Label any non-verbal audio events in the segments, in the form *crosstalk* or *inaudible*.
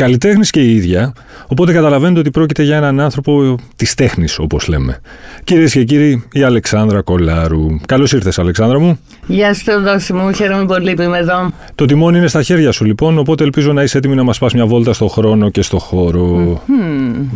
καλλιτέχνης και η ίδια. Οπότε καταλαβαίνετε ότι πρόκειται για έναν άνθρωπο της τέχνης, όπως λέμε. Κυρίες και κύριοι, η Αλεξάνδρα Κολάρου. Καλώς ήρθες, Αλεξάνδρα μου. Γεια σου, Δόση μου. Χαίρομαι πολύ που είμαι εδώ. Το τιμόνι είναι στα χέρια σου, λοιπόν. Οπότε ελπίζω να είσαι έτοιμη να μας πας μια βόλτα στο χρόνο και στο χώρο.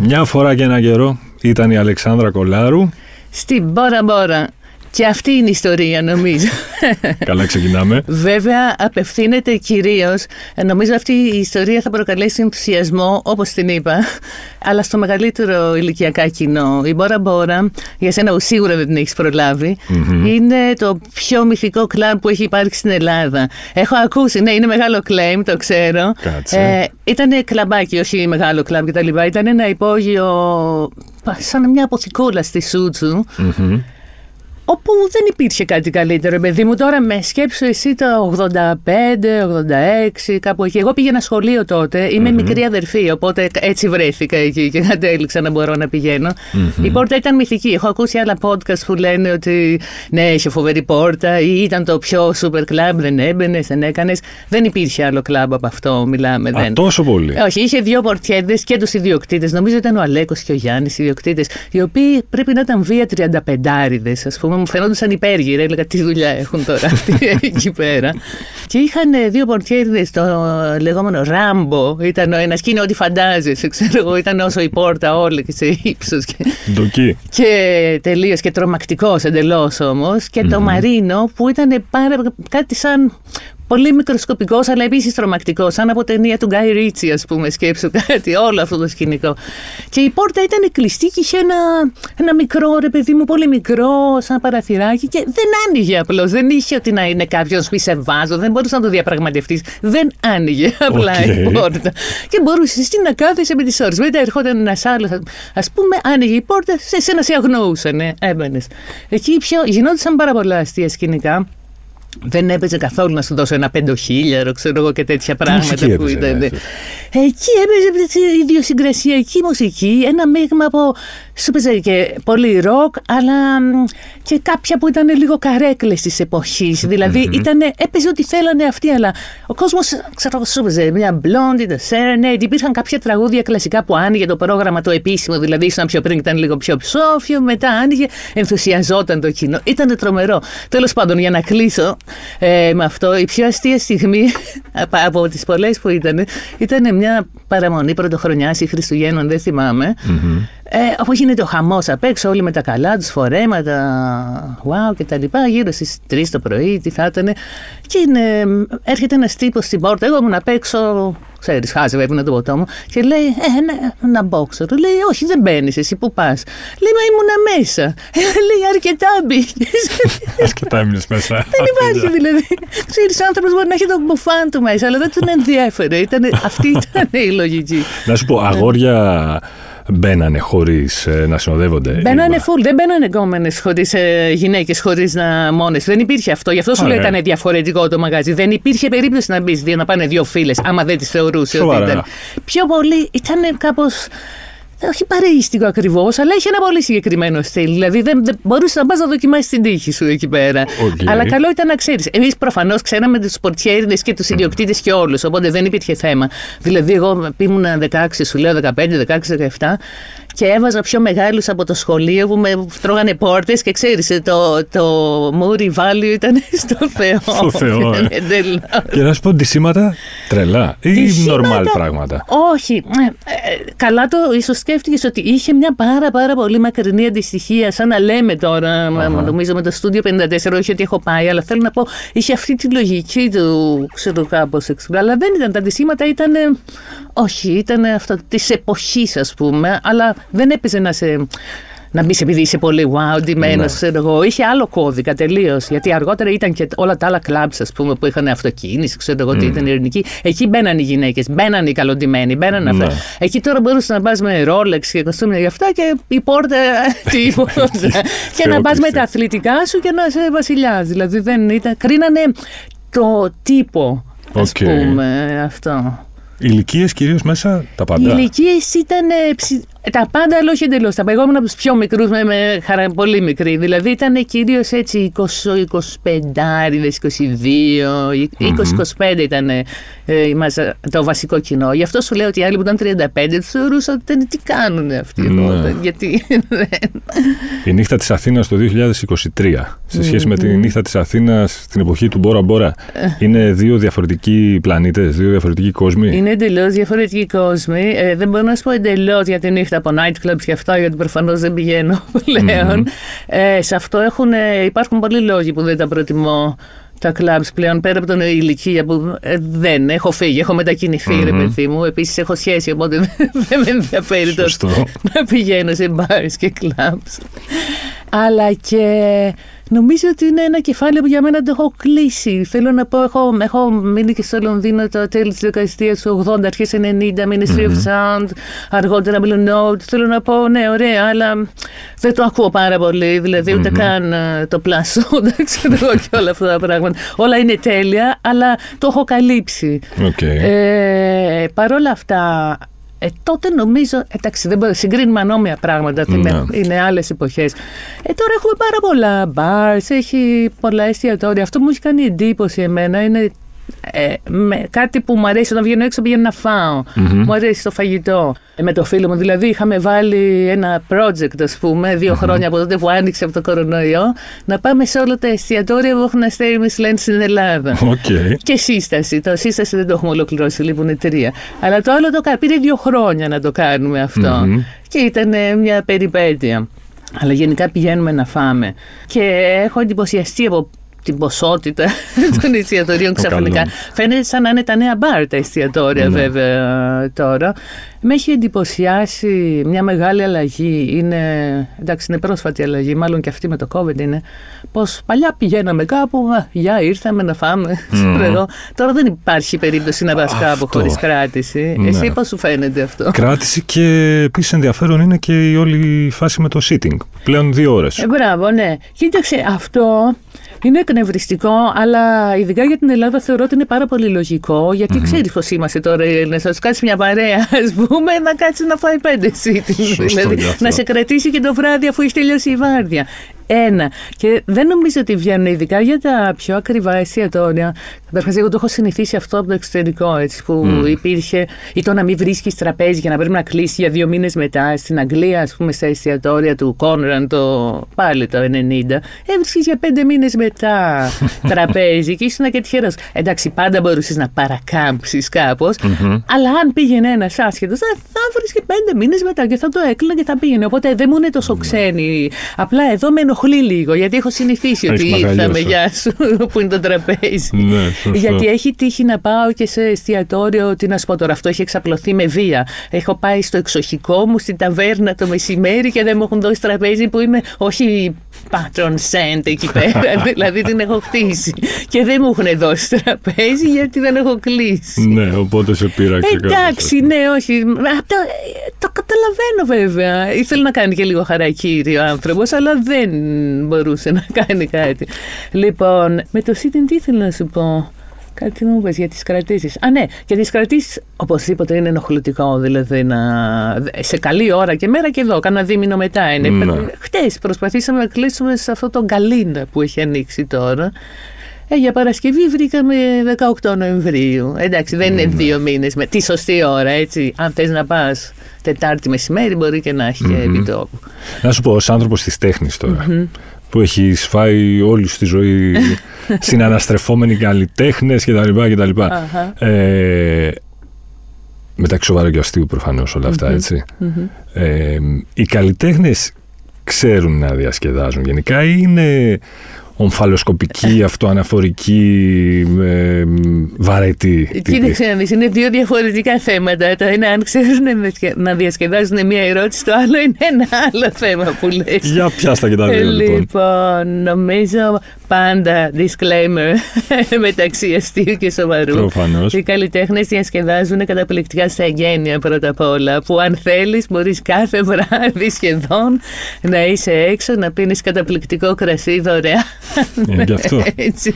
Μια φορά και ένα καιρό ήταν η Αλεξάνδρα Κολάρου. Στην Μπόρα Μπόρα. Και αυτή είναι η ιστορία, νομίζω. *laughs* Καλά, ξεκινάμε. Βέβαια, απευθύνεται κυρίως. Νομίζω αυτή η ιστορία θα προκαλέσει ενθουσιασμό, όπως την είπα, αλλά στο μεγαλύτερο ηλικιακά κοινό. Η Μπόρα Μπόρα, για σένα που σίγουρα δεν την έχεις είναι το πιο μυθικό κλαμπ που έχει υπάρξει στην Ελλάδα. Έχω ακούσει, ναι, είναι μεγάλο claim, το ξέρω. Κάτσε. Ε, ήταν κλαμπάκι, όχι μεγάλο κλαμπ κτλ. Ήταν ένα υπόγειο, σαν μια αποθηκόλα στη σουτσου όπου δεν υπήρχε κάτι καλύτερο, παιδί μου. Τώρα με σκέψω εσύ το 85, 86, κάπου εκεί. Εγώ πήγαινα σχολείο τότε. μικρή αδερφή, οπότε έτσι βρέθηκα εκεί και κατέληξα να μπορώ να πηγαινω Η πόρτα ήταν μυθική. Έχω ακούσει άλλα podcast που λένε ότι ναι, είχε φοβερή πόρτα ή ήταν το πιο super club, δεν έμπαινε, δεν έκανες. Δεν υπήρχε άλλο κλαμπ από αυτό, μιλάμε. Α, τόσο πολύ. Όχι, είχε δύο πορτιέδε και τους ιδιοκτήτες. Νομίζω ήταν ο Αλέκος και ο Γιάννης, οι ιδιοκτήτες, οι οποίοι πρέπει να ήταν βία 35 ας πούμε μου φαινόντουσαν υπέργυροι. Έλεγα τι δουλειά έχουν τώρα αυτοί *laughs* εκεί πέρα. Και είχαν δύο πορτιέριδε το λεγόμενο Ράμπο. Ήταν ο ένας και είναι ό,τι φαντάζεσαι. Ξέρω εγώ, ήταν όσο η πόρτα όλη και σε ύψος. Ντοκί. Και τελείως και τρομακτικός εντελώς όμως. Και το Μαρίνο που ήταν πάρα κάτι σαν πολύ μικροσκοπικός, αλλά επίσης τρομακτικός. Σαν από ταινία του Γκάι Ρίτσι, ας πούμε, σκέψου κάτι, όλο αυτό το σκηνικό. Και η πόρτα ήταν κλειστή και είχε ένα, ένα μικρό ρε παιδί μου, πολύ μικρό, σαν παραθυράκι και δεν άνοιγε απλώς. Δεν είχε ότι να είναι κάποιος που σε βάζω, δεν μπορούσε να το διαπραγματευτείς. Δεν άνοιγε *laughs* απλά okay. η πόρτα. Και μπορούσε εσύ να κάθεσαι με τις ώρες. Μετά ερχόταν ένας άλλος, ας πούμε, άνοιγε η πόρτα, σε σένα σε αγνοούσαν, έμπαινες. Εκεί πιο γινόντουσαν πάρα πολλά αστεία σκηνικά δεν έπαιζε καθόλου να σου δώσω ένα πεντοχίλιαρο, ξέρω εγώ και τέτοια πράγματα που ήταν. Ναι, Εκεί έπαιζε ιδιοσυγκρασιακή μουσική, ένα μείγμα από. Σου έπαιζε και πολύ ροκ, αλλά και κάποια που ήταν λίγο καρέκλες της εποχής. Δηλαδή ήταν, έπαιζε ό,τι θέλανε αυτοί, αλλά ο κόσμος, ξέρω εγώ, σου έπαιζε μια blondie, the serenade. Υπήρχαν κάποια τραγούδια κλασικά που άνοιγε το πρόγραμμα το επίσημο, δηλαδή ήσουν πιο πριν ήταν λίγο πιο ψόφιο, μετά άνοιγε, ενθουσιαζόταν το κοινό. Ήταν τρομερό. Τέλος πάντων, για να κλείσω ε, με αυτό, η πιο αστεία στιγμή *laughs* από τις πολλές που ήταν, ήταν μια παραμονή πρωτοχρονιάς ή Χριστουγέννων, δεν θυμάμαι. Mm-hmm. Ε, όπου γίνεται ο χαμός απ' έξω, όλοι με τα καλά τους φορέματα, wow και τα λοιπά, γύρω στις 3 το πρωί, τι θα ήταν. Και είναι, έρχεται ένας τύπος στην πόρτα. Εγώ ήμουν απ' έξω, ξέρεις, χάζευε το ποτό μου, και λέει: Ε, ναι, να μπω, ξέρω. Λέει: Όχι, δεν μπαίνεις, εσύ που πας. Λέει: Μα ήμουνα μέσα. Ε, λέει: Αρκετά μπήκες. Αρκετά έμεινες μέσα. δεν υπάρχει δηλαδή. Ξέρεις, ο άνθρωπος μπορεί να έχει τον μπουφάν του μέσα, αλλά δεν τον ενδιέφερε. αυτή ήταν η λογική. Να σου πω, αγόρια μπαίνανε χωρίς ε, να συνοδεύονται. Μπαίνανε full, δεν μπαίνανε γκόμενε χωρίς ε, γυναίκες, χωρίς να μόνες. Δεν υπήρχε αυτό. Γι' αυτό σου λέει ήταν διαφορετικό το μαγαζί. Δεν υπήρχε περίπτωση να μπεις να πάνε δύο φίλες, άμα δεν τις θεωρούσε ότι ήταν. Πιο πολύ ήταν κάπως όχι παρείστικο ακριβώς, αλλά έχει ένα πολύ συγκεκριμένο στυλ. Δηλαδή δεν, δεν μπορούσε να πας να δοκιμάσεις την τύχη σου εκεί πέρα. Okay. Αλλά καλό ήταν να ξέρεις. Εμείς προφανώς ξέραμε τους πορτιέριδε και τους ιδιοκτήτες και όλους, οπότε δεν υπήρχε θέμα. Δηλαδή, εγώ ήμουν 16, σου λέω 15, 16, 17 και έβαζα πιο μεγάλους από το σχολείο που με τρώγανε πόρτες και ξέρεις, το, το Moody Value ήταν *laughs* στο Θεό. Στο Θεό. Ε. και να σου πω ντυσίματα τρελά ή νορμάλ πράγματα; Όχι. Ε, ε, καλά το ίσως σκέφτηκες ότι είχε μια πάρα πάρα πολύ μακρινή αντιστοιχία, σαν να λέμε τώρα, νομίζω με το στούντιο 54, όχι ότι έχω πάει, αλλά θέλω να πω, είχε αυτή τη λογική του, ξέρω κάπως Αλλά δεν ήταν. Τα αντισήματα ήταν. Όχι, ήταν αυτό της εποχής, ας πούμε, αλλά δεν έπαιζε να σε να μπεις επειδή είσαι πολύ wow, ντυμένος, Ναι. ξέρω εγώ. Είχε άλλο κώδικα τελείως. Γιατί αργότερα ήταν και όλα τα άλλα κλαμπ, ας πούμε, που είχαν αυτοκίνηση, ξέρω εγώ τι ήταν ειρηνική. Εκεί μπαίναν οι γυναίκες, μπαίναν οι καλοντημένοι, μπαίναν αυτά. Ναι. Εκεί τώρα μπορούσες να πας με ρόλεξ και κοστούμια γι' αυτά και η πόρτα *laughs* τίποτα. και να πας με Θεότηση. τα αθλητικά σου και να είσαι βασιλιά. Δηλαδή δεν ήταν. Κρίνανε το τύπο, ας Οκ. πούμε, αυτό. Ηλικίες κυρίως μέσα τα Οι πάντα. ηλικίες ήταν ε, ψι- τα πάντα, αλλά όχι εντελώς. Τα εγώ ήμουν από τους πιο μικρούς, με, με χαρα, πολύ μικροί. Δηλαδή ήταν κυρίως έτσι 20, 25, 22, 20-25 ήταν ε, η μαζα- το βασικό κοινό. Γι' αυτό σου λέω ότι οι άλλοι που ήταν 35 τους θεωρούσαν ότι ήταν, τι κάνουν αυτοί εδώ. Ναι. Γιατί. Η νύχτα της Αθήνας το 2023, σε σχέση με τη νύχτα της Αθήνας στην εποχή του Μπόρα Μπόρα, είναι δύο διαφορετικοί πλανήτες, δύο διαφορετικοί κόσμοι; Είναι εντελώς διαφορετικοί κόσμοι. Ε, δεν μπορώ να σου πω εντελώς για τη νύχτα από nightclubs και αυτά, γιατί προφανώς δεν πηγαίνω *laughs* πλέον. Ε, σε αυτό έχουν, ε, υπάρχουν πολλοί λόγοι που δεν τα προτιμώ τα clubs πλέον, πέρα από την ηλικία που ε, δεν έχω φύγει, έχω μετακινηθεί, ρε παιδί μου. Επίσης έχω σχέση, οπότε δεν- *laughs* δεν με ενδιαφέρει τόσο Σωστό. να πηγαίνω σε bars και clubs. Αλλά και νομίζω ότι είναι ένα κεφάλαιο που για μένα το έχω κλείσει. Θέλω να πω, έχω, έχω μείνει και στο Λονδίνο το τέλη της δεκαετίας του 80, αρχές 90, Ministry of Sound, αργότερα Blue Note. Θέλω να πω, ναι, ωραία, αλλά δεν το ακούω πάρα πολύ. Δηλαδή, ούτε καν ε, το πλάσο, *laughs* δεν ξέρω εγώ και όλα αυτά τα πράγματα. Όλα είναι τέλεια, αλλά το έχω καλύψει. Οκ. Ε, Παρ' όλα αυτά, ε, τότε νομίζω. Εντάξει, δεν μπορώ, συγκρίνουμε ανώμια πράγματα. Ναι. Είναι, είναι άλλες εποχές. Ε, τώρα έχουμε πάρα πολλά bars, έχει πολλά εστιατόρια. Αυτό που μου έχει κάνει εντύπωση εμένα είναι ε, με, κάτι που μου αρέσει όταν βγαίνω έξω πηγαίνω να φάω. Μου αρέσει το φαγητό. Ε, με το φίλο μου, δηλαδή είχαμε βάλει ένα project, ας πούμε, δυο χρόνια από τότε που άνοιξε από το κορονοϊό, να πάμε σε όλα τα εστιατόρια που έχουν αστέρι Μισλέν στην Ελλάδα. Οκ. Και σύσταση. Το σύσταση δεν το έχουμε ολοκληρώσει, λείπουν τρία. Αλλά το άλλο το κα- πήρε δύο χρόνια να το κάνουμε αυτό. Και ήταν ε, μια περιπέτεια. Αλλά γενικά πηγαίνουμε να φάμε. Και έχω εντυπωσιαστεί από την ποσότητα *laughs* των εστιατορίων ξαφνικά. καλό. Φαίνεται σαν να είναι τα νέα μπαρ τα εστιατόρια Ναι. βέβαια τώρα. Με έχει εντυπωσιάσει μια μεγάλη αλλαγή. Είναι, εντάξει, είναι πρόσφατη αλλαγή, μάλλον και αυτή με το COVID είναι. Πως παλιά πηγαίναμε κάπου, α, γεια, ήρθαμε να φάμε. *laughs* ξέρω εγώ. Τώρα δεν υπάρχει περίπτωση να πας κάπου Αυτό. χωρίς κράτηση. Ναι. Εσύ πώς σου φαίνεται αυτό; Κράτηση και επίσης ενδιαφέρον είναι και η όλη φάση με το sitting. Πλέον δύο ώρες. Ε, μπράβο, ναι. Κοίταξε, αυτό είναι εκνευριστικό, αλλά ειδικά για την Ελλάδα θεωρώ ότι είναι πάρα πολύ λογικό, γιατί ξέρεις πώς είμαστε τώρα οι Έλληνε. Θα σου κάτσει μια παρέα, *laughs* ας πούμε, να κάτσει να φάει πέντε σίτι. Σωστό δηλαδή, και αυτό. να σε κρατήσει και το βράδυ αφού έχεις τελειώσει η βάρδια. Ένα. Και δεν νομίζω ότι βγαίνουν ειδικά για τα πιο ακριβά εστιατόρια. Καταρχάς, εγώ το έχω συνηθίσει αυτό από το εξωτερικό, έτσι, που υπήρχε ή το να μην βρίσκεις τραπέζι και να πρέπει να κλείσει για δύο μήνες μετά. Στην Αγγλία, ας πούμε, στα εστιατόρια του Κόνραν, το, πάλι το 90, έβρισκες για πέντε μήνες μετά *laughs* τραπέζι και ήσουν και τυχερό. Εντάξει, πάντα μπορούσες να παρακάμψεις κάπως, αλλά αν πήγαινε ένας άσχετος, θα, θα βρίσκε πέντε μήνες μετά και θα το έκλεινε και θα πήγαινε. Οπότε δεν μου είναι τόσο ξένοι. Απλά εδώ με ενοχλεί λίγο, γιατί έχω συνηθίσει Έχεις ότι μαγαλιώσει. ήρθαμε, γεια σου, *laughs* που είναι το τραπέζι. Ναι, σωστό. Γιατί έχει τύχει να πάω και σε εστιατόριο, τι να σου πω τώρα, αυτό έχει εξαπλωθεί με βία. Έχω πάει στο εξοχικό μου, στην ταβέρνα το μεσημέρι και δεν μου έχουν δώσει τραπέζι που είμαι, όχι patron cent εκεί πέρα, *laughs* δηλαδή την έχω χτίσει. Και δεν μου έχουν δώσει τραπέζι γιατί δεν έχω κλείσει. Ναι, οπότε σε πείραξε κάποιος. Εντάξει, ναι, όχι. Αυτό, ε, το καταλαβαίνω βέβαια. Ήθελε να κάνει και λίγο χαρακτήρι ο άνθρωπος, αλλά δεν μπορούσε να κάνει κάτι. Λοιπόν, με το sitting τι ήθελα να σου πω; Κάτι μου είπες για τις κρατήσεις. Α, ναι, για τις κρατήσεις οπωσδήποτε είναι ενοχλητικό, δηλαδή να... σε καλή ώρα και μέρα και εδώ, κάνα δίμηνο μετά είναι. Ναι. Χτες προσπαθήσαμε να κλείσουμε σε αυτό το γκαλίνα που έχει ανοίξει τώρα. Ε, για Παρασκευή βρήκαμε 18 Νοεμβρίου. Εντάξει, δεν είναι δύο μήνες με τη σωστή ώρα, έτσι. Αν θες να πας Τετάρτη μεσημέρι, μπορεί και να έχει και επιτόπου. Να σου πω, ως άνθρωπος της τέχνης τώρα, που έχεις φάει όλη σου τη ζωή *laughs* συναναστρεφόμενοι καλλιτέχνες κτλ. κτλ. Αχα. Ε, μεταξύ σοβαρού και αστείου προφανώς όλα αυτά, έτσι. Ε, οι καλλιτέχνες ξέρουν να διασκεδάζουν γενικά ή είναι ομφαλοσκοπική, αυτοαναφορική, ε, βαρετή. Κοίταξε να δεις, είναι δύο διαφορετικά θέματα. Το ένα, αν ξέρουν να διασκεδάζουν μία ερώτηση, το άλλο είναι ένα άλλο θέμα που λες. Για πιάστα και τα δύο, λοιπόν. Λοιπόν, νομίζω πάντα disclaimer *laughs* μεταξύ αστείου και σοβαρού. Προφανώς. Οι καλλιτέχνες διασκεδάζουν καταπληκτικά στα εγγένεια πρώτα απ' όλα. Που αν θέλεις, μπορείς κάθε *laughs* βράδυ σχεδόν να είσαι έξω, να πίνεις καταπληκτικό κρασί δωρεάν. Ε, γι' αυτό. *laughs* Έτσι.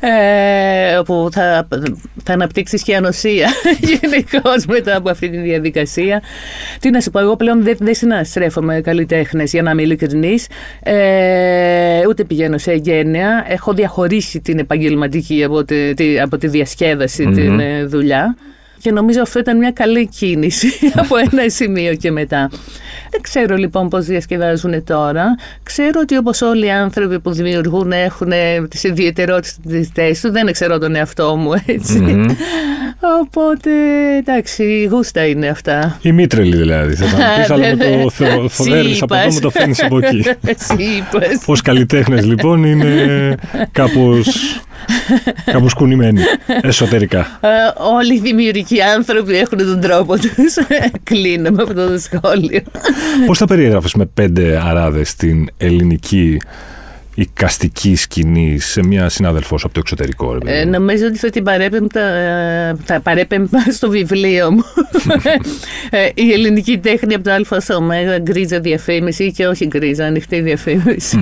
Ε, όπου θα, θα αναπτύξεις και ανοσία *laughs* γενικώς μετά από αυτή τη διαδικασία. Τι να σου πω, εγώ πλέον δεν, δεν συναστρέφομαι καλλιτέχνες για να είμαι ειλικρινής. Ε, ούτε πηγαίνω σε εγγένεια. Έχω διαχωρίσει την επαγγελματική από τη, από τη διασκεδαση την ε, δουλειά. Και νομίζω αυτό ήταν μια καλή κίνηση *laughs* από ένα σημείο και μετά. Δεν ξέρω λοιπόν πώς διασκεδάζουν τώρα. Ξέρω ότι όπως όλοι οι άνθρωποι που δημιουργούν έχουν τις ιδιαιτερότητες τους. Δεν ξέρω τον εαυτό μου έτσι. Οπότε εντάξει, γούστα είναι αυτά. Η μήτρελη δηλαδή. Θα *laughs* πεις, αλλά με το θοδέρεις από εδώ, με το φέρνεις από εκεί. *laughs* Ως καλλιτέχνες λοιπόν είναι κάπως *laughs* Κάπως κουνημένοι εσωτερικά. Ε, όλοι οι δημιουργικοί άνθρωποι έχουν τον τρόπο τους. *laughs* Κλείνω με αυτό το σχόλιο. Πώς θα περιέγραφες με πέντε αράδες την ελληνική οικαστική σκηνή σε μια συνάδελφό από το εξωτερικό. Ε, νομίζω ότι θα την παρέπεμπτα, θα παρέπεμπα στο βιβλίο μου. *laughs* Ε, η ελληνική τέχνη από το Α στο Ω, γκρίζα διαφήμιση και όχι γκρίζα, ανοιχτή διαφήμιση.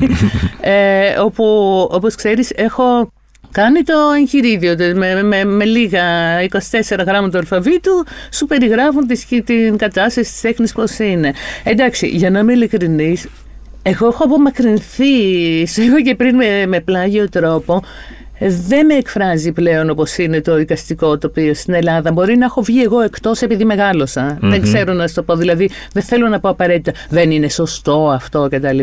ε, όπου, όπως ξέρεις, έχω κάνει το εγχειρίδιο με, με, με, λίγα 24 γράμματα του αλφαβήτου σου περιγράφουν τη, την κατάσταση της τέχνης πώς είναι. Εντάξει, για να είμαι ειλικρινής, εγώ έχω απομακρυνθεί, *laughs* σε είπα και πριν με, με πλάγιο τρόπο, δεν με εκφράζει πλέον όπως είναι το δικαστικό τοπίο στην Ελλάδα. Μπορεί να έχω βγει εγώ εκτός επειδή Δεν ξέρω να σου το πω. Δηλαδή, δεν θέλω να πω απαραίτητα δεν είναι σωστό αυτό κτλ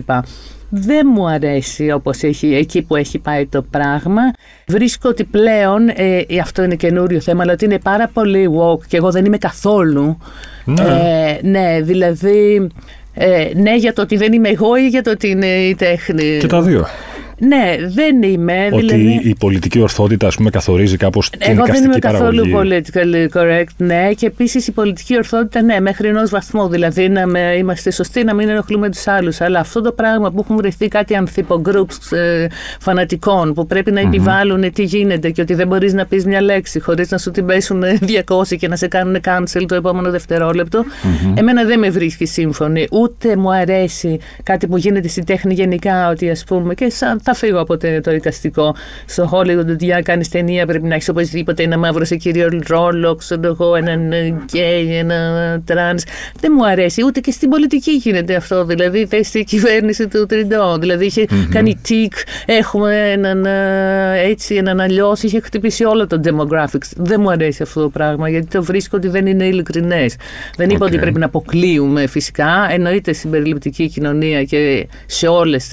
δεν μου αρέσει όπως έχει, εκεί που έχει πάει το πράγμα. Βρίσκω ότι πλέον, ε, αυτό είναι καινούριο θέμα, αλλά ότι είναι πάρα πολύ woke και εγώ δεν είμαι καθόλου. Ναι, ε, ναι δηλαδή, ε, ναι για το ότι δεν είμαι εγώ ή για το ότι είναι η τέχνη. Και τα δύο. Ναι, δεν είμαι. Ότι δηλαδή... η πολιτική ορθότητα, ας πούμε, καθορίζει κάπως την Εγώ δεν είμαι καθόλου politically correct, ναι. Και επίσης η πολιτική ορθότητα, ναι, μέχρι ενός βαθμού. Δηλαδή να με, είμαστε σωστοί, να μην ενοχλούμε τους άλλους. Αλλά αυτό το πράγμα που έχουν βρεθεί κάτι ανθιπογκρουπς ε, φανατικών που πρέπει να επιβάλλουν τι γίνεται και ότι δεν μπορείς να πεις μια λέξη χωρίς να σου την πέσουν *laughs* 200 και να σε κάνουν cancel το επόμενο δευτερόλεπτο. Εμένα δεν με βρίσκει σύμφωνη. Ούτε μου αρέσει κάτι που γίνεται στην τέχνη γενικά, ότι ας πούμε και σαν θα φύγω από το δικαστικό. Στο Hollywood, ότι για να κάνεις ταινία πρέπει να έχεις οπωσδήποτε ένα μαύρο σε κύριο ρόλο, ξέρω εγώ, έναν γκέι, ένα τρανς. Δεν μου αρέσει. Ούτε και στην πολιτική γίνεται αυτό. Δηλαδή, θες η κυβέρνηση του Τριντό. Δηλαδή, είχε mm-hmm. κάνει τικ, έχουμε έναν έτσι, έναν αλλιώς. Είχε χτυπήσει όλο το demographics. Δεν μου αρέσει αυτό το πράγμα, γιατί το βρίσκω ότι δεν είναι ειλικρινές. Δεν είπα ότι πρέπει να αποκλείουμε φυσικά. Εννοείται συμπεριληπτική κοινωνία και σε όλες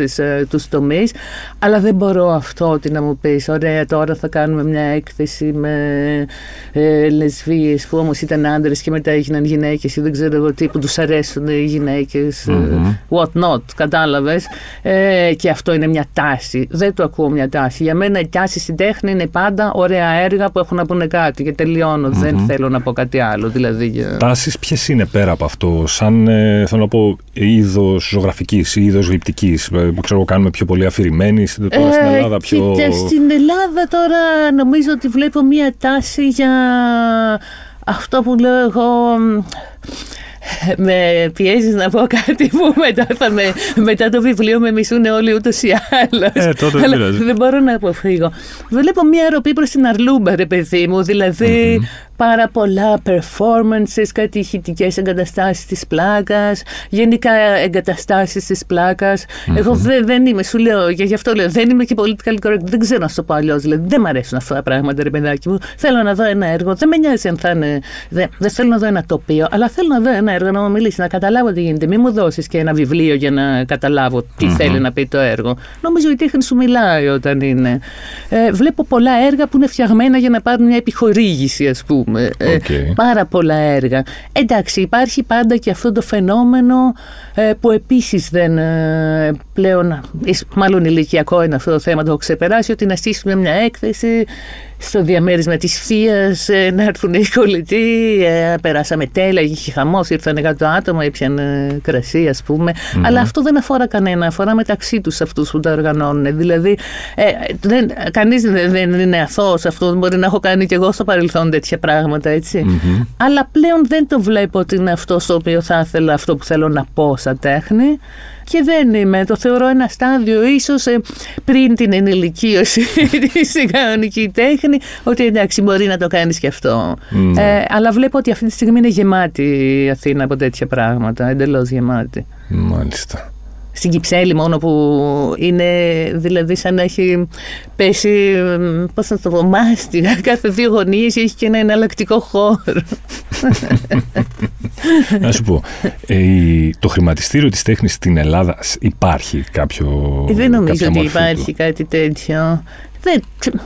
τους τομείς. Αλλά δεν μπορώ αυτό ότι να μου πεις ωραία τώρα θα κάνουμε μια έκθεση με ε, λεσβείες που όμως ήταν άντρες και μετά έγιναν γυναίκες ή δεν ξέρω εγώ τι που τους αρέσουν οι γυναίκες mm-hmm. what not κατάλαβες. Ε, και αυτό είναι μια τάση. Δεν το ακούω μια τάση. Για μένα η τάση στην τέχνη είναι πάντα ωραία έργα που έχουν να πούνε κάτι. Και τελειώνω. Mm-hmm. δεν θέλω να πω κάτι άλλο δηλαδή, Τάσεις ποιες είναι πέρα από αυτό σαν ε, θέλω να πω είδος ζωγραφικής ή είδος γλυπτικής. Ε, που ξέρω κάνουμε πιο πολύ αφηρημένοι τώρα στην ε, Ελλάδα πιο... Κοίτα, στην Ελλάδα τώρα νομίζω ότι βλέπω μία τάση για αυτό που λέω εγώ με πιέζεις να πω κάτι που μετά, θα με, μετά το βιβλίο με μισούν όλοι ούτως ή άλλως. Ε, τότε Αλλά δεν μπορώ να αποφύγω. Βλέπω μια ροπή προς την Αρλούμπα, ρε παιδί μου. δηλαδη πάρα πολλά performances, κάτι ηχητικές εγκαταστάσεις της πλάκας, γενικά εγκαταστάσεις της πλακας Εγώ δεν, δεν είμαι, σου λέω, και γι' αυτό λέω, δεν είμαι και political correct, δεν ξέρω να σου το πω αλλιώς, δηλαδή δεν μου αρέσουν αυτά τα πράγματα, ρε παιδάκι μου. Θέλω να δω ένα έργο, δεν με νοιάζει αν θα είναι, δεν, δεν θέλω να δω ένα τοπίο, αλλά θέλω να δω ένα έργο, έργο να μου μιλήσει, να καταλάβω τι γίνεται. Μην μου δώσεις και ένα βιβλίο για να καταλάβω τι θέλει να πει το έργο. Νομίζω η τέχνη σου μιλάει όταν είναι. Ε, βλέπω πολλά έργα που είναι φτιαγμένα για να πάρουν μια επιχορήγηση, ας πούμε. Ε, πάρα πολλά έργα. Εντάξει, υπάρχει πάντα και αυτό το φαινόμενο ε, που επίσης δεν ε, πλέον. Μάλλον ηλικιακό είναι αυτό το θέμα, το έχω ξεπεράσει, ότι να στήσουμε μια έκθεση στο διαμέρισμα της Θείας ε, να έρθουν οι κολλητοί. Ε, περάσαμε τέλεια, είχε χαμός, ήρθαν 100 άτομα, ήπιαν ε, κρασί ας πούμε. Αλλά αυτό δεν αφορά κανένα, αφορά μεταξύ τους αυτούς που τα οργανώνουν. Δηλαδή, ε, δεν, κανείς δεν, δεν είναι αθώος αυτός, μπορεί να έχω κάνει και εγώ στο παρελθόν τέτοια πράγματα, Αλλά πλέον δεν το βλέπω ότι είναι αυτό στο οποίο θα ήθελα, αυτό που θέλω να πω σαν τέχνη και δεν είμαι. Το θεωρώ ένα στάδιο ίσως ε, πριν την ενηλικίωση *laughs* τη κανονική τέχνη ότι εντάξει μπορεί να το κάνεις και αυτό. Ναι. Ε, αλλά βλέπω ότι αυτή τη στιγμή είναι γεμάτη η Αθήνα από τέτοια πράγματα, εντελώς γεμάτη. Μάλιστα στην Κυψέλη μόνο που είναι δηλαδή σαν να έχει πέσει πώς να το πω μάστιγα κάθε δύο γωνίες έχει και ένα εναλλακτικό χώρο *laughs* *laughs* Να σου πω ε, το χρηματιστήριο της τέχνης στην Ελλάδα υπάρχει κάποιο Δεν νομίζω ότι υπάρχει κάτι τέτοιο δεν,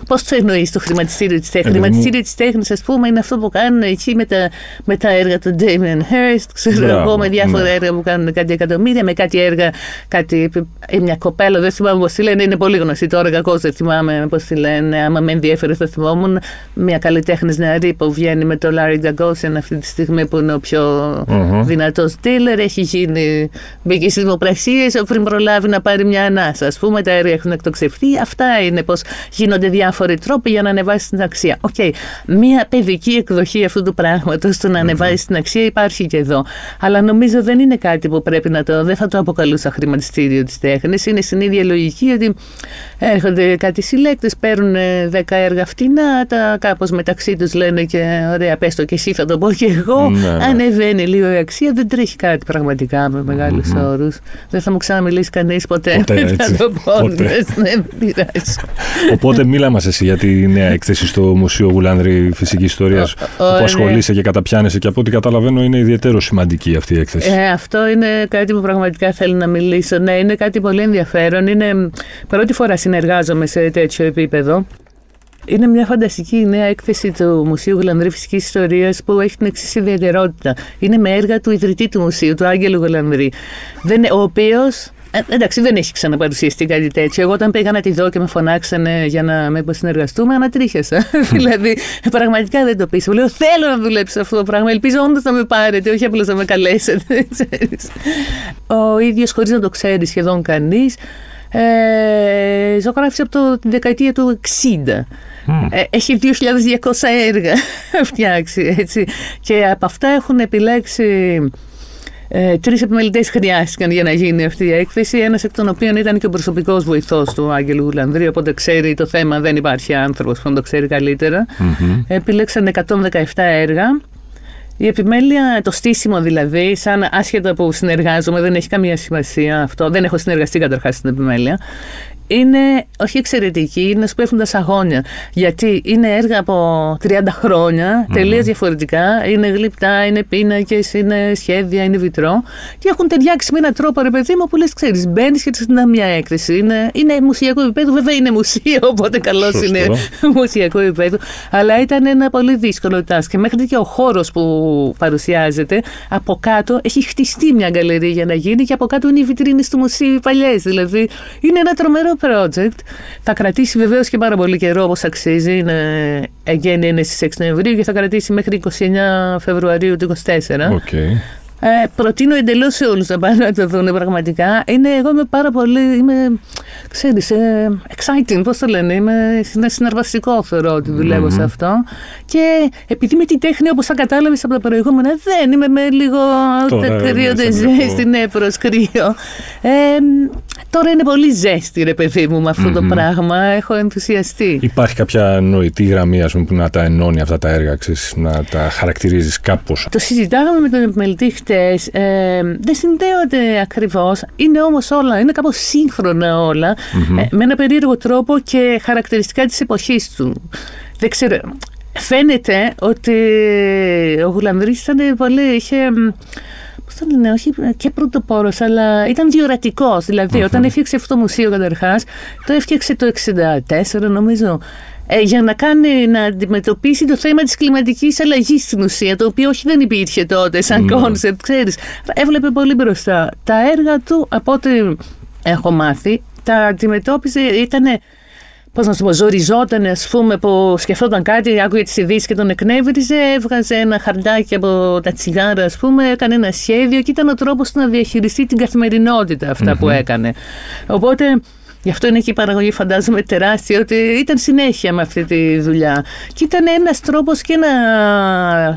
πώς το εννοείς το χρηματιστήριο της τέχνης; Το χρηματιστήριο της τέχνης, ας πούμε, είναι αυτό που κάνουν εκεί με τα, με τα έργα του Damien Hirst, ξέρω εγώ, με διάφορα ναι. έργα που κάνουν κάτι εκατομμύρια, με κάτι έργα, κάτι, ε, μια κοπέλα, δεν θυμάμαι πώς τη λένε, είναι πολύ γνωστή τώρα, κακώς δεν θυμάμαι πώς τη λένε, άμα με ενδιαφέρει θα θυμόμουν, μια καλλιτέχνης νεαρή που βγαίνει με το Larry Gagosian αυτή τη στιγμή που είναι ο πιο uh-huh. δυνατός dealer, έχει γίνει, μπήκε στις δημοπρασίες πριν προλάβει να πάρει μια ανάσα, ας πούμε, τα έργα έχουν εκτοξευθεί, αυτά είναι πώς γίνονται διάφοροι τρόποι για να ανεβάσει την αξία. Οκ, okay. μία παιδική εκδοχή αυτού του πράγματος, το να ανεβάσει την αξία, υπάρχει και εδώ. Αλλά νομίζω δεν είναι κάτι που πρέπει να το. Δεν θα το αποκαλούσα χρηματιστήριο της τέχνης. Είναι στην ίδια λογική ότι έρχονται κάτι συλλέκτες, παίρνουν 10 έργα φτηνά, τα κάπως μεταξύ τους λένε και ωραία, πες το και εσύ, θα το πω και εγώ. Ναι, ναι. Ανεβαίνει λίγο η αξία, δεν τρέχει κάτι πραγματικά με μεγάλους mm-hmm. όρους. Δεν θα μου ξαναμιλήσει κανείς ποτέ. ποτέ *laughs* θα το πω. Δεν πειράζει. Οπότε μίλα μας εσύ για τη νέα έκθεση στο Μουσείο Γουλάνδρη Φυσικής Ιστορίας που ναι. ασχολείσαι και καταπιάνεσαι και από ό,τι καταλαβαίνω είναι ιδιαίτερο σημαντική αυτή η έκθεση. Ε, αυτό είναι κάτι που πραγματικά θέλω να μιλήσω. Ναι, είναι κάτι πολύ ενδιαφέρον. Είναι πρώτη φορά συνεργάζομαι σε τέτοιο επίπεδο. Είναι μια φανταστική νέα έκθεση του Μουσείου Γουλανδρή Φυσικής Ιστορίας που έχει την εξής ιδιαιτερότητα. Είναι με έργα του ιδρυτή του Μουσείου, του Άγγελου Γουλανδρή. Ο οποίος ε, εντάξει, δεν έχει ξαναπαρουσιαστεί κάτι τέτοιο. Εγώ όταν πήγα να τη δω και με φωνάξανε για να με συνεργαστούμε, ανατρίχιασα. δηλαδή, πραγματικά δεν το πείσω. Λέω, θέλω να δουλέψω αυτό το πράγμα. Ελπίζω όντως να με πάρετε, όχι απλώς να με καλέσετε. *laughs* Ο ίδιος, χωρίς να το ξέρει σχεδόν κανείς, ε, ζωγράφησε από το, τη δεκαετία του 60. Ε, έχει 2.200 έργα *laughs* φτιάξει, έτσι. Και από αυτά έχουν επιλέξει ε, Τρεις επιμελητές χρειάστηκαν για να γίνει αυτή η έκθεση. Ένας εκ των οποίων ήταν και ο προσωπικός βοηθός του Άγγελου Λανδρίου, οπότε ξέρει το θέμα, δεν υπάρχει άνθρωπος που να το ξέρει καλύτερα. Mm-hmm. Επιλέξαν 117 έργα. Η επιμέλεια, το στήσιμο δηλαδή, σαν άσχετα που συνεργάζομαι, δεν έχει καμία σημασία αυτό. Δεν έχω συνεργαστεί καταρχάς στην επιμέλεια είναι όχι εξαιρετική, είναι σπέφτοντα αγώνια. Γιατί είναι έργα από 30 χρόνια, τελείως διαφορετικά. Είναι γλυπτά, είναι πίνακες, είναι σχέδια, είναι βιτρό. Και έχουν ταιριάξει με έναν τρόπο, ρε παιδί μου, που λες, ξέρεις, μπαίνεις και τη μια έκθεση. Είναι, είναι μουσιακό επίπεδο, βέβαια είναι μουσείο, *laughs* οπότε καλώς είναι μουσιακό επίπεδο. Αλλά ήταν ένα πολύ δύσκολο task. Και μέχρι και ο χώρος που παρουσιάζεται, από κάτω έχει χτιστεί μια γκαλερί για να γίνει και από κάτω είναι οι βιτρίνες του μουσείου οι παλιές. Δηλαδή είναι ένα τρομερό project. Θα κρατήσει βεβαίως και πάρα πολύ καιρό όπως αξίζει. Είναι, εγγένεια είναι στις 6 Νοεμβρίου και θα κρατήσει μέχρι 29 Φεβρουαρίου του 2024. Okay. Ε, προτείνω εντελώς σε όλους να πάνε να το δουν πραγματικά. Είναι, εγώ είμαι πάρα πολύ. Είμαι, ξέρεις, ε, exciting, πώς το λένε. Είμαι, είναι συναρπαστικό θεωρώ ότι δουλεύω mm-hmm. σε αυτό. Και επειδή με την τέχνη, όπως θα κατάλαβες από τα προηγούμενα, δεν είμαι με λίγο κρύο ζέστη, ναι, προ κρύο. Ε, τώρα είναι πολύ ζέστη, ρε παιδί μου, με αυτό mm-hmm. το πράγμα. Έχω ενθουσιαστεί. Υπάρχει κάποια νοητή γραμμή, ας πούμε, που να τα ενώνει αυτά τα έργα, ξέρεις, να τα χαρακτηρίζεις κάπως; Το συζητάγαμε με τον επιμελητή ε, δεν συνδέονται ακριβώς, είναι όμως όλα, είναι κάπως σύγχρονα ε, με ένα περίεργο τρόπο και χαρακτηριστικά της εποχής του. Δεν ξέρω, φαίνεται ότι ο Γουλανδρής ήταν πολύ, είχε Πώς το λένε, όχι και πρωτοπόρος, αλλά ήταν διορατικός. Δηλαδή, όταν έφτιαξε αυτό το μουσείο καταρχάς, το έφτιαξε το 64, νομίζω. Ε, για να, κάνει, να αντιμετωπίσει το θέμα της κλιματικής αλλαγής στην ουσία, το οποίο όχι δεν υπήρχε τότε σαν κόνσεπτ, ξέρεις. Έβλεπε πολύ μπροστά. Τα έργα του, από ό,τι έχω μάθει, τα αντιμετώπιζε, ήταν Πώς να σου πω, ζοριζόταν, ας πούμε, που σκεφτόταν κάτι, άκουγε τις ειδήσεις και τον εκνεύριζε, έβγαζε ένα χαρτάκι από τα τσιγάρα, ας πούμε, έκανε ένα σχέδιο και ήταν ο τρόπος να διαχειριστεί την καθημερινότητα αυτά που έκανε. Οπότε Γι' αυτό είναι και η παραγωγή, φαντάζομαι, τεράστια, ότι ήταν συνέχεια με αυτή τη δουλειά. Και ήταν ένας τρόπος και να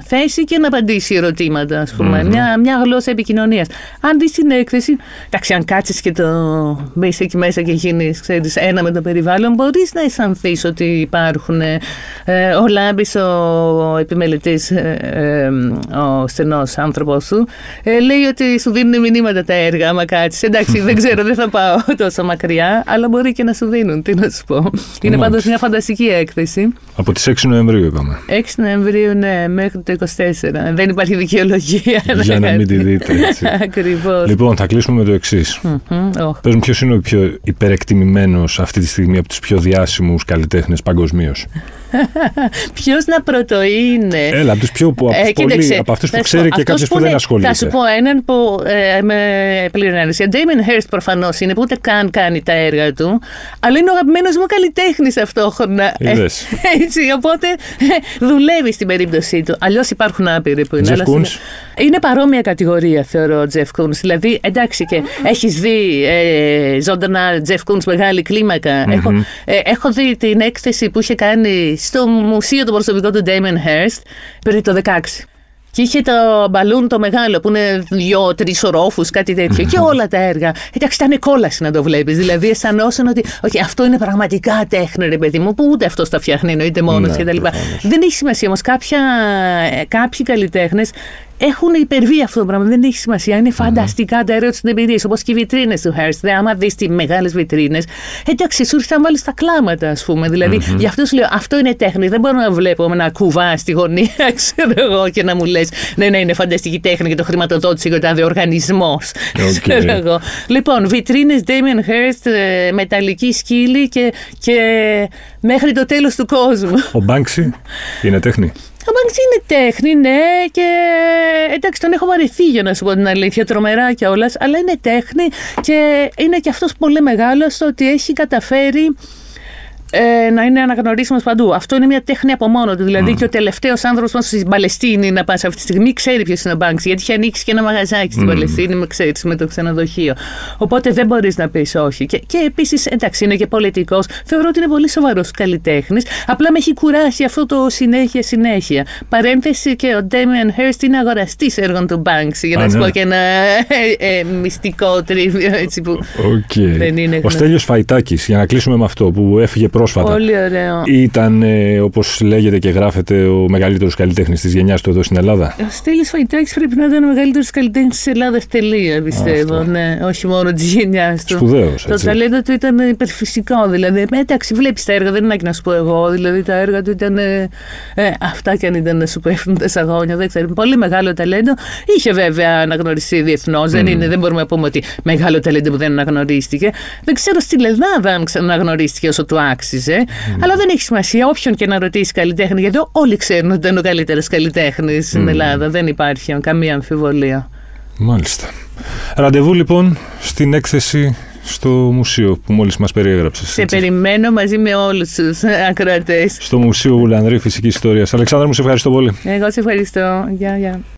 θέσει και να απαντήσει ερωτήματα, ας πουμε Μια, μια γλώσσα επικοινωνίας. Αν δεις την έκθεση, εντάξει, αν κάτσεις και το μπεις εκεί μέσα και γίνεις, ένα με το περιβάλλον, μπορείς να αισθανθείς ότι υπάρχουν. Ε, ο Λάμπης, ο επιμελητής, ε, ε, ο στενός άνθρωπος του, ε, λέει ότι σου δίνουν μηνύματα τα έργα, άμα κάτσεις. Εντάξει, δεν ξέρω, δεν θα πάω τόσο μακριά, αλλά μπορεί και να σου δίνουν. Τι να σου πω. Είναι πάντως μια φανταστική έκθεση. Από τις 6 Νοεμβρίου είπαμε. 6 Νοεμβρίου, ναι, μέχρι το 24. Δεν υπάρχει δικαιολογία. Για να μην τη δείτε. *laughs* Ακριβώς. Λοιπόν, θα κλείσουμε με το εξής. Mm-hmm. Πες μου, ποιος είναι ο πιο υπερεκτιμημένος αυτή τη στιγμή από τους πιο διάσημους καλλιτέχνες παγκοσμίως; *laughs* Ποιος να πρωτο είναι; Έλα, από τους πιο. Από, ε, από αυτούς που ξέρει και κάποιος που δεν ασχολείται. Θα σου πω έναν που ε, με πληρώνει. Ο Ντέιμιν Χέρστ προφανώς είναι που ούτε καν κάνει τα έργα του, αλλά είναι ο αγαπημένος μου καλλιτέχνης ταυτόχρονα. Ε, έτσι, οπότε ε, δουλεύει στην περίπτωσή του. Αλλιώς υπάρχουν άπειροι που είναι. είναι παρόμοια κατηγορία, θεωρώ, ο Τζεφ Κούνς. Δηλαδή, εντάξει και έχεις δει ε, ζωντανά Τζεφ Κούνς μεγάλη Έχω, ε, έχω δει την έκθεση που είχε κάνει στο μουσείο του προσωπικού του Damon Hirst πριν το 16. Και είχε το μπαλούν το μεγάλο που είναι δύο-τρει ορόφους, κάτι τέτοιο. και όλα τα έργα. Εντάξει, ήταν κόλαση να το βλέπεις. Δηλαδή, αισθανόσαν ότι okay, αυτό είναι πραγματικά τέχνη, ρε παιδί μου, που ούτε αυτός τα φτιάχνει, εννοείται μόνος ναι, κτλ. Δεν έχει σημασία όμως. Ε, κάποιοι καλλιτέχνες έχουν υπερβεί αυτό το πράγμα. Δεν έχει σημασία. Είναι φανταστικά τα έργα του εμπειρία. Όπως και οι βιτρίνες του Hearst. άμα δεις τις μεγάλες βιτρίνες, εντάξει, σου ήρθαν βάλεις τα κλάματα, ας πούμε. Δηλαδή, mm-hmm. γι' αυτό σου λέω, αυτό είναι τέχνη. Δεν μπορώ να βλέπω να κουβάς στη γωνία, *laughs* ξέρω εγώ, και να μου λες, ναι, ναι, είναι φανταστική τέχνη και το χρηματοδότησε και ο τάδε οργανισμός. Okay. *laughs* Λοιπόν, βιτρίνες Damien Hirst, ε, μεταλλική σκύλη και, και μέχρι το τέλος του κόσμου. Ο Μπάνξι είναι τέχνη; Ο Μπάνξι είναι τέχνη, ναι, και εντάξει, τον έχω βαρεθεί για να σου πω την αλήθεια, τρομερά κιόλας, αλλά είναι τέχνη και είναι και αυτός πολύ μεγάλος στο ότι έχει καταφέρει ε, να είναι αναγνωρίσιμος παντού. Αυτό είναι μια τέχνη από μόνο του. Δηλαδή mm. και ο τελευταίος άνθρωπος στην Παλαιστίνη να πάει αυτή τη στιγμή ξέρει ποιος είναι ο Μπάνξ, γιατί είχε ανοίξει και ένα μαγαζάκι στην mm. Παλαιστίνη με, ξέρεις, με το ξενοδοχείο. Οπότε δεν μπορείς να πεις όχι. Και, και επίσης, εντάξει, είναι και πολιτικός. Θεωρώ ότι είναι πολύ σοβαρός καλλιτέχνης. Απλά με έχει κουράσει αυτό το συνέχεια συνέχεια. Παρένθεση και ο Ντέμιαν Χέρστ είναι αγοραστής έργων του Μπάνξ, για να σου ναι. πω και ένα ε, ε, μυστικό τρίβιο έτσι που okay. δεν είναι. Ο Στέλιος Φαϊτάκης, για να κλείσουμε με αυτό που έφυγε πρόσφατα. Πολύ ωραίο. Ήταν, ε, όπως λέγεται και γράφεται, ο μεγαλύτερος καλλιτέχνης της γενιάς του εδώ στην Ελλάδα. Ο Στέλιο Φαϊτάκη πρέπει να ήταν ο μεγαλύτερος καλλιτέχνης της Ελλάδας. Τελεία, πιστεύω. Ναι, όχι μόνο της γενιάς του. Σπουδαίος. Το ταλέντο του ήταν υπερφυσικό. Δηλαδή, εντάξει, βλέπεις τα έργα, δεν είναι να σου πω εγώ. Δηλαδή, τα έργα του ήταν. Ε, ε, αυτά κι αν ήταν να σου πέφτουν τα σαγόνια, δεν ξέρω. Πολύ μεγάλο ταλέντο. Είχε βέβαια αναγνωριστεί διεθνώς. Mm. Δεν, είναι, δεν μπορούμε να πούμε ότι μεγάλο ταλέντο που δεν αναγνωρίστηκε. Δεν ξέρω στην Ελλάδα αν αναγνωρίστηκε όσο του άξιζε άξιζε. Mm. Αλλά δεν έχει σημασία. Όποιον και να ρωτήσει καλλιτέχνη, γιατί όλοι ξέρουν ότι είναι ο καλύτερος καλλιτέχνης mm. στην Ελλάδα. Δεν υπάρχει καμία αμφιβολία. Μάλιστα. Ραντεβού λοιπόν στην έκθεση στο μουσείο που μόλις μας περιέγραψες. Σε περιμένω μαζί με όλους τους ακροατές. Στο Μουσείο Ουλανδρή Φυσικής Ιστορίας. Αλεξάνδρα μου, σε ευχαριστώ πολύ. Εγώ σε ευχαριστώ. Γεια, γεια.